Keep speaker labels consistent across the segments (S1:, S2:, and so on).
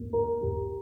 S1: Música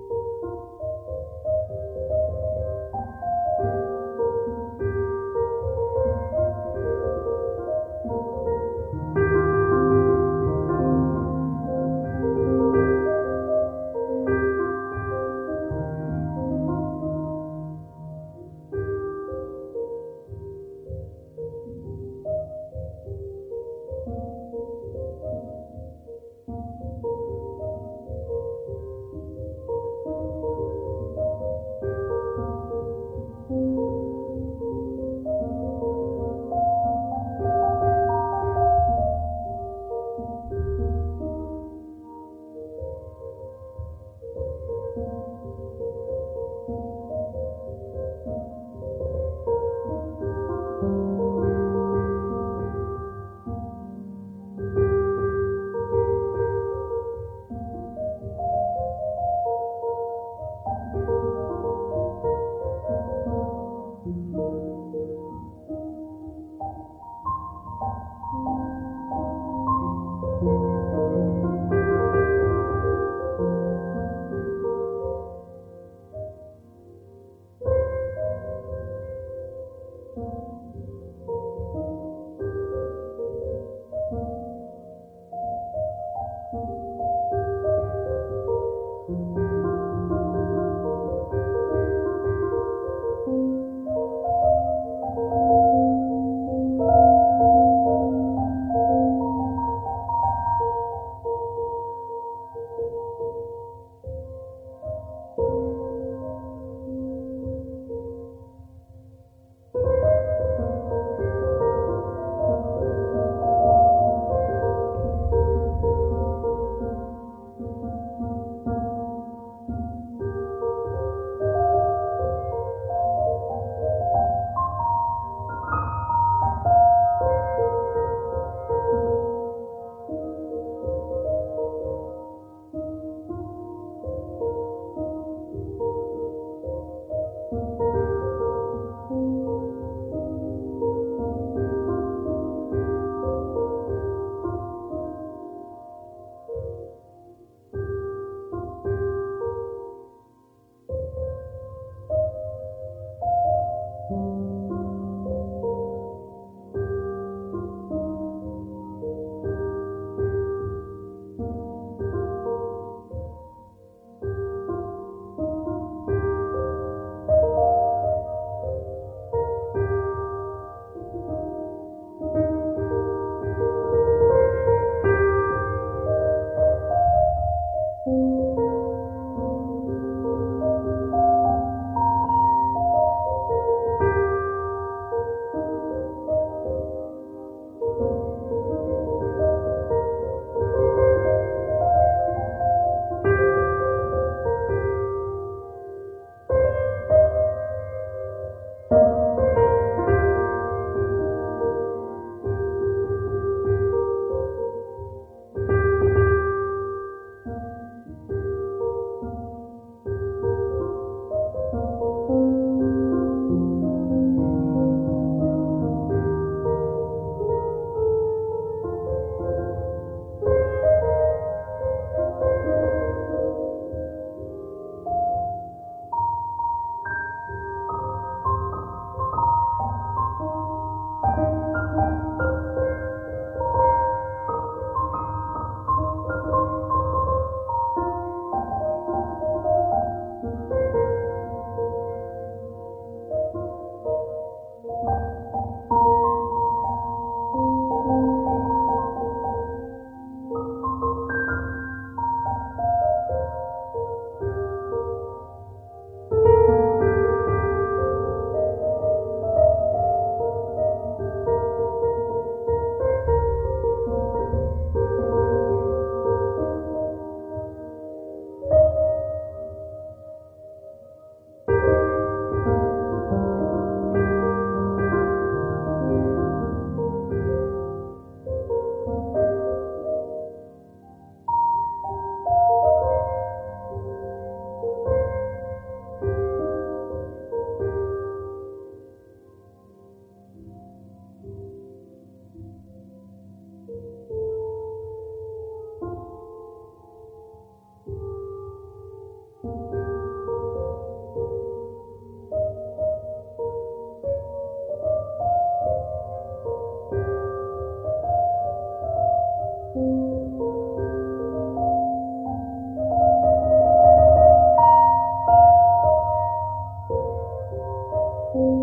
S1: Thank you.